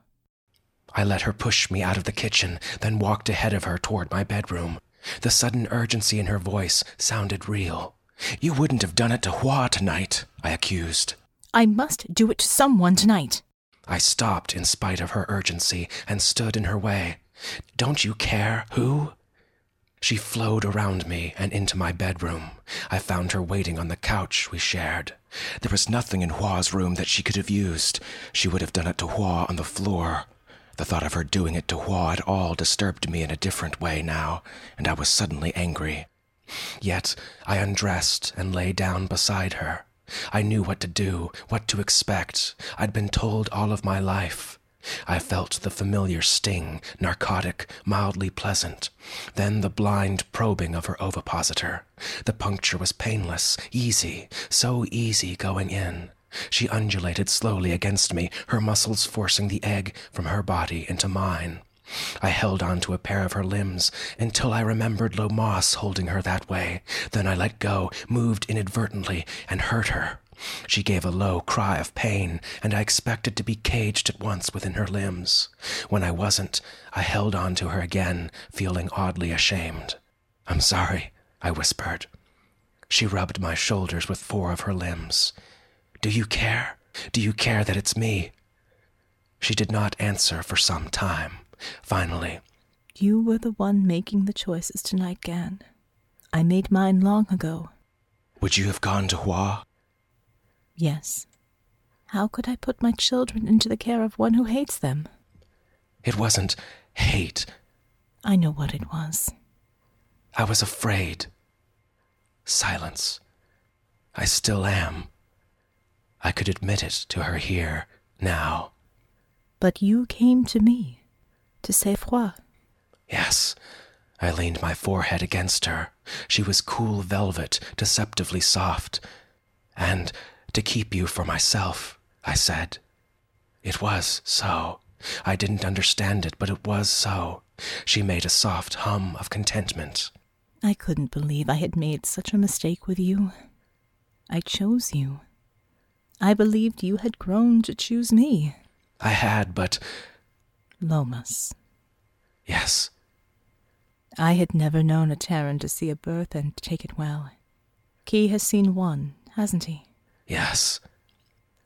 I let her push me out of the kitchen, then walked ahead of her toward my bedroom. The sudden urgency in her voice sounded real. You wouldn't have done it to Hoa tonight, I accused. I must do it to someone tonight. I stopped in spite of her urgency and stood in her way. Don't you care who? She flowed around me and into my bedroom. I found her waiting on the couch we shared. There was nothing in Hoa's room that she could have used. She would have done it to Hoa on the floor. The thought of her doing it to Hoa at all disturbed me in a different way now, and I was suddenly angry. Yet I undressed and lay down beside her. I knew what to do, what to expect. I'd been told all of my life. I felt the familiar sting, narcotic, mildly pleasant. Then the blind probing of her ovipositor. The puncture was painless, easy, so easy going in. She undulated slowly against me, her muscles forcing the egg from her body into mine. I held on to a pair of her limbs until I remembered Lomas holding her that way. Then I let go, moved inadvertently, and hurt her. She gave a low cry of pain, and I expected to be caged at once within her limbs. When I wasn't, I held on to her again, feeling oddly ashamed. I'm sorry, I whispered. She rubbed my shoulders with four of her limbs. Do you care? Do you care that it's me? She did not answer for some time. Finally, You were the one making the choices tonight, Gan. I made mine long ago. would you have gone to Hoa? Yes. How could I put my children into the care of one who hates them? It wasn't hate. I know what it was. I was afraid. Silence. I still am. I could admit it to her here, now. But you came to me to say froid. Yes. I leaned my forehead against her. She was cool velvet, deceptively soft. And to keep you for myself, I said. It was so. I didn't understand it, but it was so. She made a soft hum of contentment. I couldn't believe I had made such a mistake with you. I chose you. I believed you had grown to choose me. I had, but Lomas. yes, I had never known a Terran to see a birth and take it well. Qui has seen one, hasn't he? yes.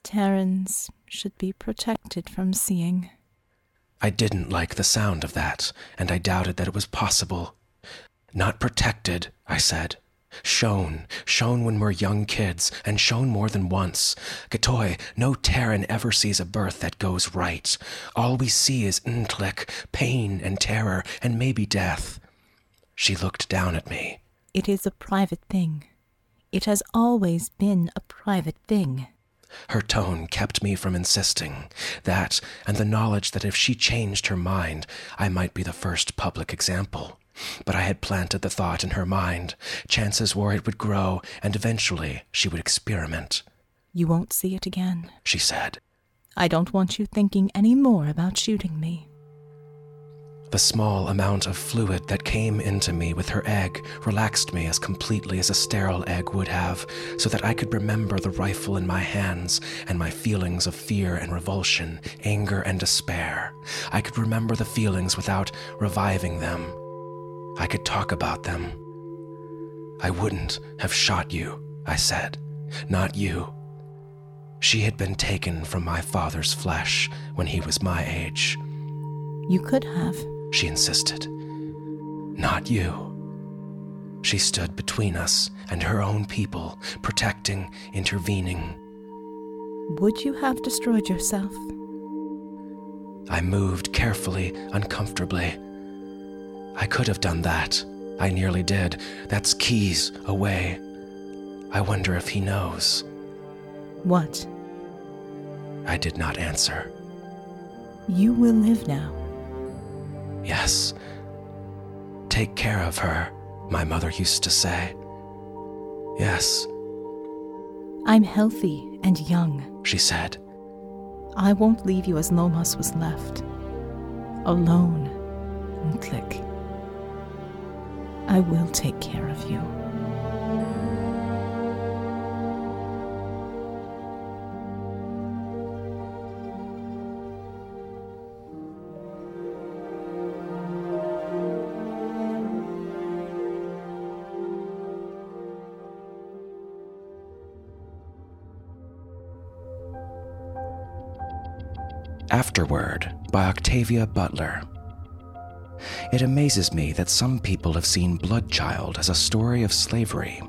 Terrans should be protected from seeing. I didn't like the sound of that, and I doubted that it was possible. Not protected, I said. Shown, shown when we're young kids, and shown more than once. Gatoi, no Terran ever sees a birth that goes right. All we see is N'Tlic, pain and terror, and maybe death. She looked down at me. It is a private thing. It has always been a private thing. Her tone kept me from insisting. That, and the knowledge that if she changed her mind, I might be the first public example. But I had planted the thought in her mind. Chances were it would grow, and eventually she would experiment, You won't see it again. she said. I don't want you thinking any more about shooting me. The small amount of fluid that came into me with her egg relaxed me as completely as a sterile egg would have, so that I could remember the rifle in my hands and my feelings of fear and revulsion, anger and despair. I could remember the feelings without reviving them. I could talk about them. I wouldn't have shot you, I said. Not you. She had been taken from my father's flesh when he was my age You could have. she insisted. Not you. She stood between us and her own people, protecting, intervening. Would you have destroyed yourself? I moved carefully, uncomfortably. I could have done that. I nearly did. That's Qui's away. I wonder if he knows. What? I did not answer. You will live now. Yes. Take care of her, my mother used to say. Yes, I'm healthy and young. she said. I won't leave you as Lomas was left. Alone. N'Tlic. I will take care of you. Afterward by Octavia Butler. It amazes me that some people have seen Bloodchild as a story of slavery.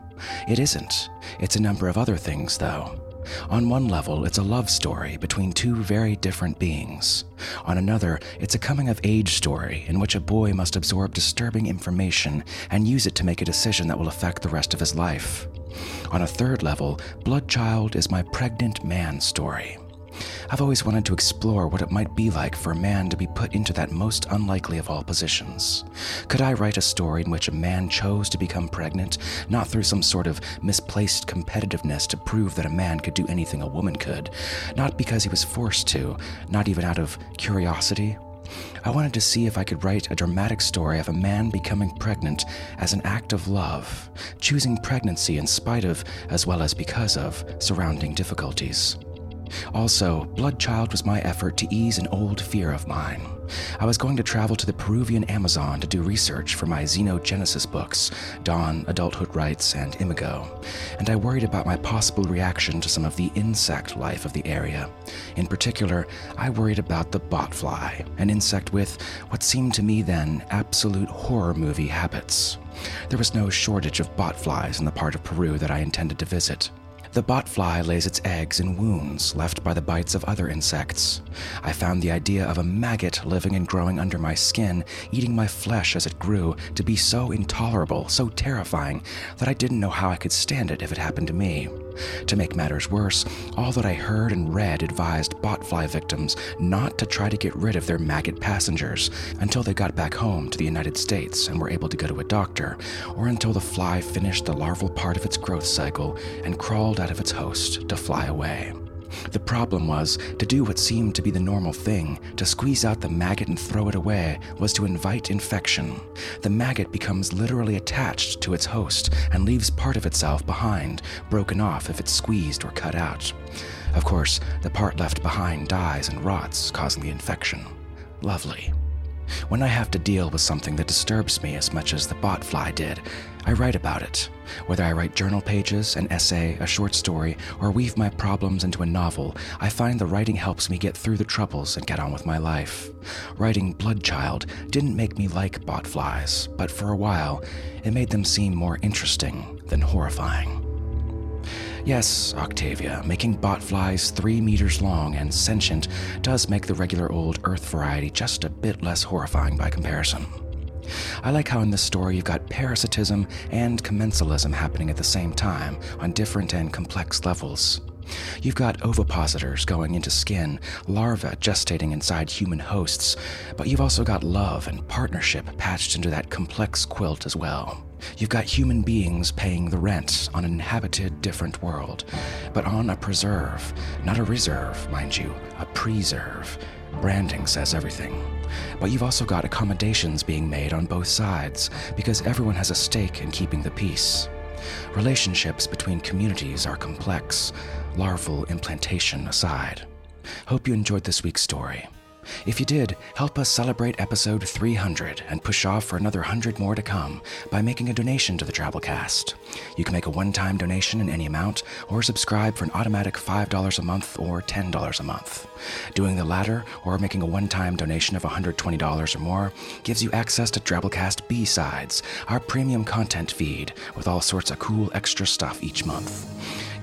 It isn't. It's a number of other things, though. On one level, it's a love story between two very different beings. On another, it's a coming of age story in which a boy must absorb disturbing information and use it to make a decision that will affect the rest of his life. On a third level, Bloodchild is my pregnant man story. I've always wanted to explore what it might be like for a man to be put into that most unlikely of all positions. Could I write a story in which a man chose to become pregnant, not through some sort of misplaced competitiveness to prove that a man could do anything a woman could, not because he was forced to, not even out of curiosity? I wanted to see if I could write a dramatic story of a man becoming pregnant as an act of love, choosing pregnancy in spite of, as well as because of, surrounding difficulties. Also, Bloodchild was my effort to ease an old fear of mine. I was going to travel to the Peruvian Amazon to do research for my Xenogenesis books, Dawn, Adulthood Rites, and Imago, and I worried about my possible reaction to some of the insect life of the area. In particular, I worried about the botfly, an insect with what seemed to me then absolute horror movie habits. There was no shortage of botflies in the part of Peru that I intended to visit. The botfly lays its eggs in wounds left by the bites of other insects. I found the idea of a maggot living and growing under my skin, eating my flesh as it grew, to be so intolerable, so terrifying, that I didn't know how I could stand it if it happened to me. To make matters worse, all that I heard and read advised botfly victims not to try to get rid of their maggot passengers until they got back home to the United States and were able to go to a doctor, or until the fly finished the larval part of its growth cycle and crawled out of its host to fly away. The problem was, to do what seemed to be the normal thing, to squeeze out the maggot and throw it away, was to invite infection. The maggot becomes literally attached to its host and leaves part of itself behind, broken off if it's squeezed or cut out. Of course, the part left behind dies and rots, causing the infection. Lovely. When I have to deal with something that disturbs me as much as the botfly did, I write about it. Whether I write journal pages, an essay, a short story, or weave my problems into a novel, I find the writing helps me get through the troubles and get on with my life. Writing Bloodchild didn't make me like botflies, but for a while, it made them seem more interesting than horrifying. Yes, Octavia, making botflies three meters long and sentient does make the regular old Earth variety just a bit less horrifying by comparison. I like how in this story you've got parasitism and commensalism happening at the same time on different and complex levels. You've got ovipositors going into skin, larvae gestating inside human hosts, but you've also got love and partnership patched into that complex quilt as well. You've got human beings paying the rent on an inhabited different world, but on a preserve, not a reserve, mind you, a preserve. Branding says everything. But you've also got accommodations being made on both sides because everyone has a stake in keeping the peace. Relationships between communities are complex, larval implantation aside. Hope you enjoyed this week's story. If you did, help us celebrate episode 300 and push off for another 100 more to come by making a donation to the Drabblecast. You can make a one time donation in any amount or subscribe for an automatic $5 a month or $10 a month. Doing the latter or making a one time donation of $120 or more gives you access to Drabblecast B Sides, our premium content feed with all sorts of cool extra stuff each month.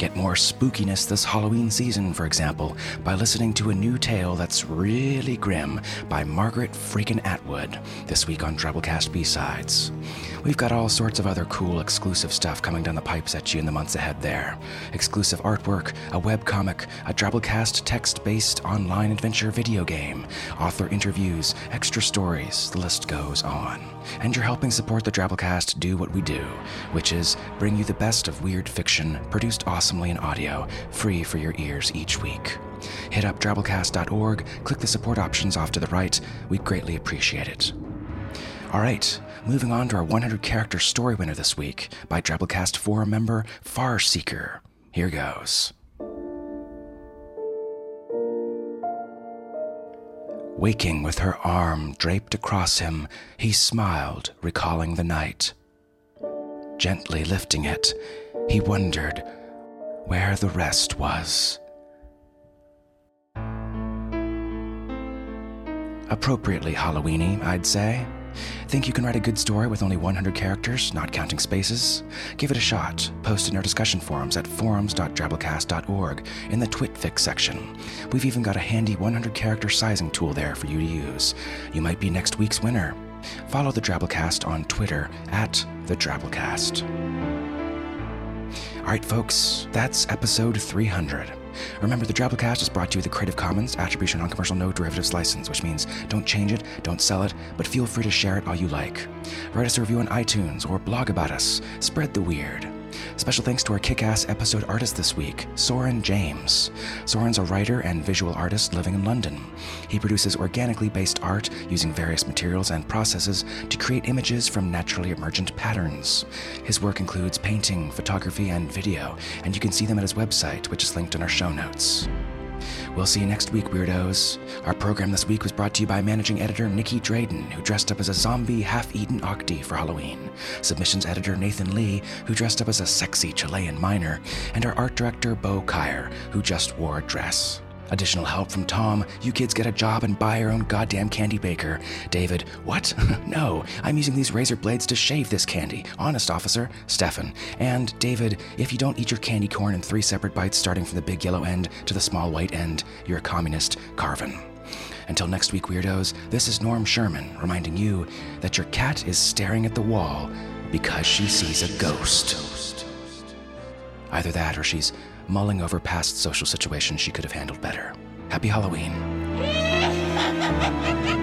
Get more spookiness this Halloween season, for example, by listening to a new tale that's really grim by Margaret freaking Atwood this week on Drabblecast B-Sides. We've got all sorts of other cool exclusive stuff coming down the pipes at you in the months ahead there. Exclusive artwork, a webcomic, a Drabblecast text-based online adventure video game, author interviews, extra stories, the list goes on. And you're helping support the Drabblecast do what we do, which is bring you the best of weird fiction produced awesomely in audio, free for your ears each week. Hit up drabblecast.org, click the support options off to the right. We'd greatly appreciate it. All right, moving on to our 100 character story winner this week by Drabblecast forum member Far Seeker. Here goes. Waking with her arm draped across him, he smiled, recalling the night. Gently lifting it, he wondered where the rest was. appropriately Halloweeny, I'd say. Think you can write a good story with only 100 characters, not counting spaces? Give it a shot. Post in our discussion forums at forums.drabblecast.org in the Twitfic section. We've even got a handy 100 character sizing tool there for you to use. You might be next week's winner. Follow the Drabblecast on Twitter at the Drabblecast. All right, folks, that's episode 300. Remember, the Drabblecast is brought to you with the Creative Commons Attribution Non-Commercial No Derivatives license, which means don't change it, don't sell it, but feel free to share it all you like. Write us a review on iTunes or blog about us. Spread the weird. Special thanks to our kick ass episode artist this week, Soren James. Soren's a writer and visual artist living in London. He produces organically based art using various materials and processes to create images from naturally emergent patterns. His work includes painting, photography, and video, and you can see them at his website, which is linked in our show notes. We'll see you next week, weirdos. Our program this week was brought to you by managing editor Nicky Drayden, who dressed up as a zombie half eaten Achti for Halloween, submissions editor Nathan Lee, who dressed up as a sexy Chilean miner, and our art director Bo Kaier, who just wore a dress. Additional help from Tom. You kids get a job and buy your own goddamn candy baker. David, what? no, I'm using these razor blades to shave this candy. Honest, officer. Stefan. And David, if you don't eat your candy corn in three separate bites starting from the big yellow end to the small white end, you're a communist. Carvin. Until next week, weirdos, this is Norm Sherman reminding you that your cat is staring at the wall because she sees a ghost. Either that or she's mulling over past social situations she could have handled better. Happy Halloween.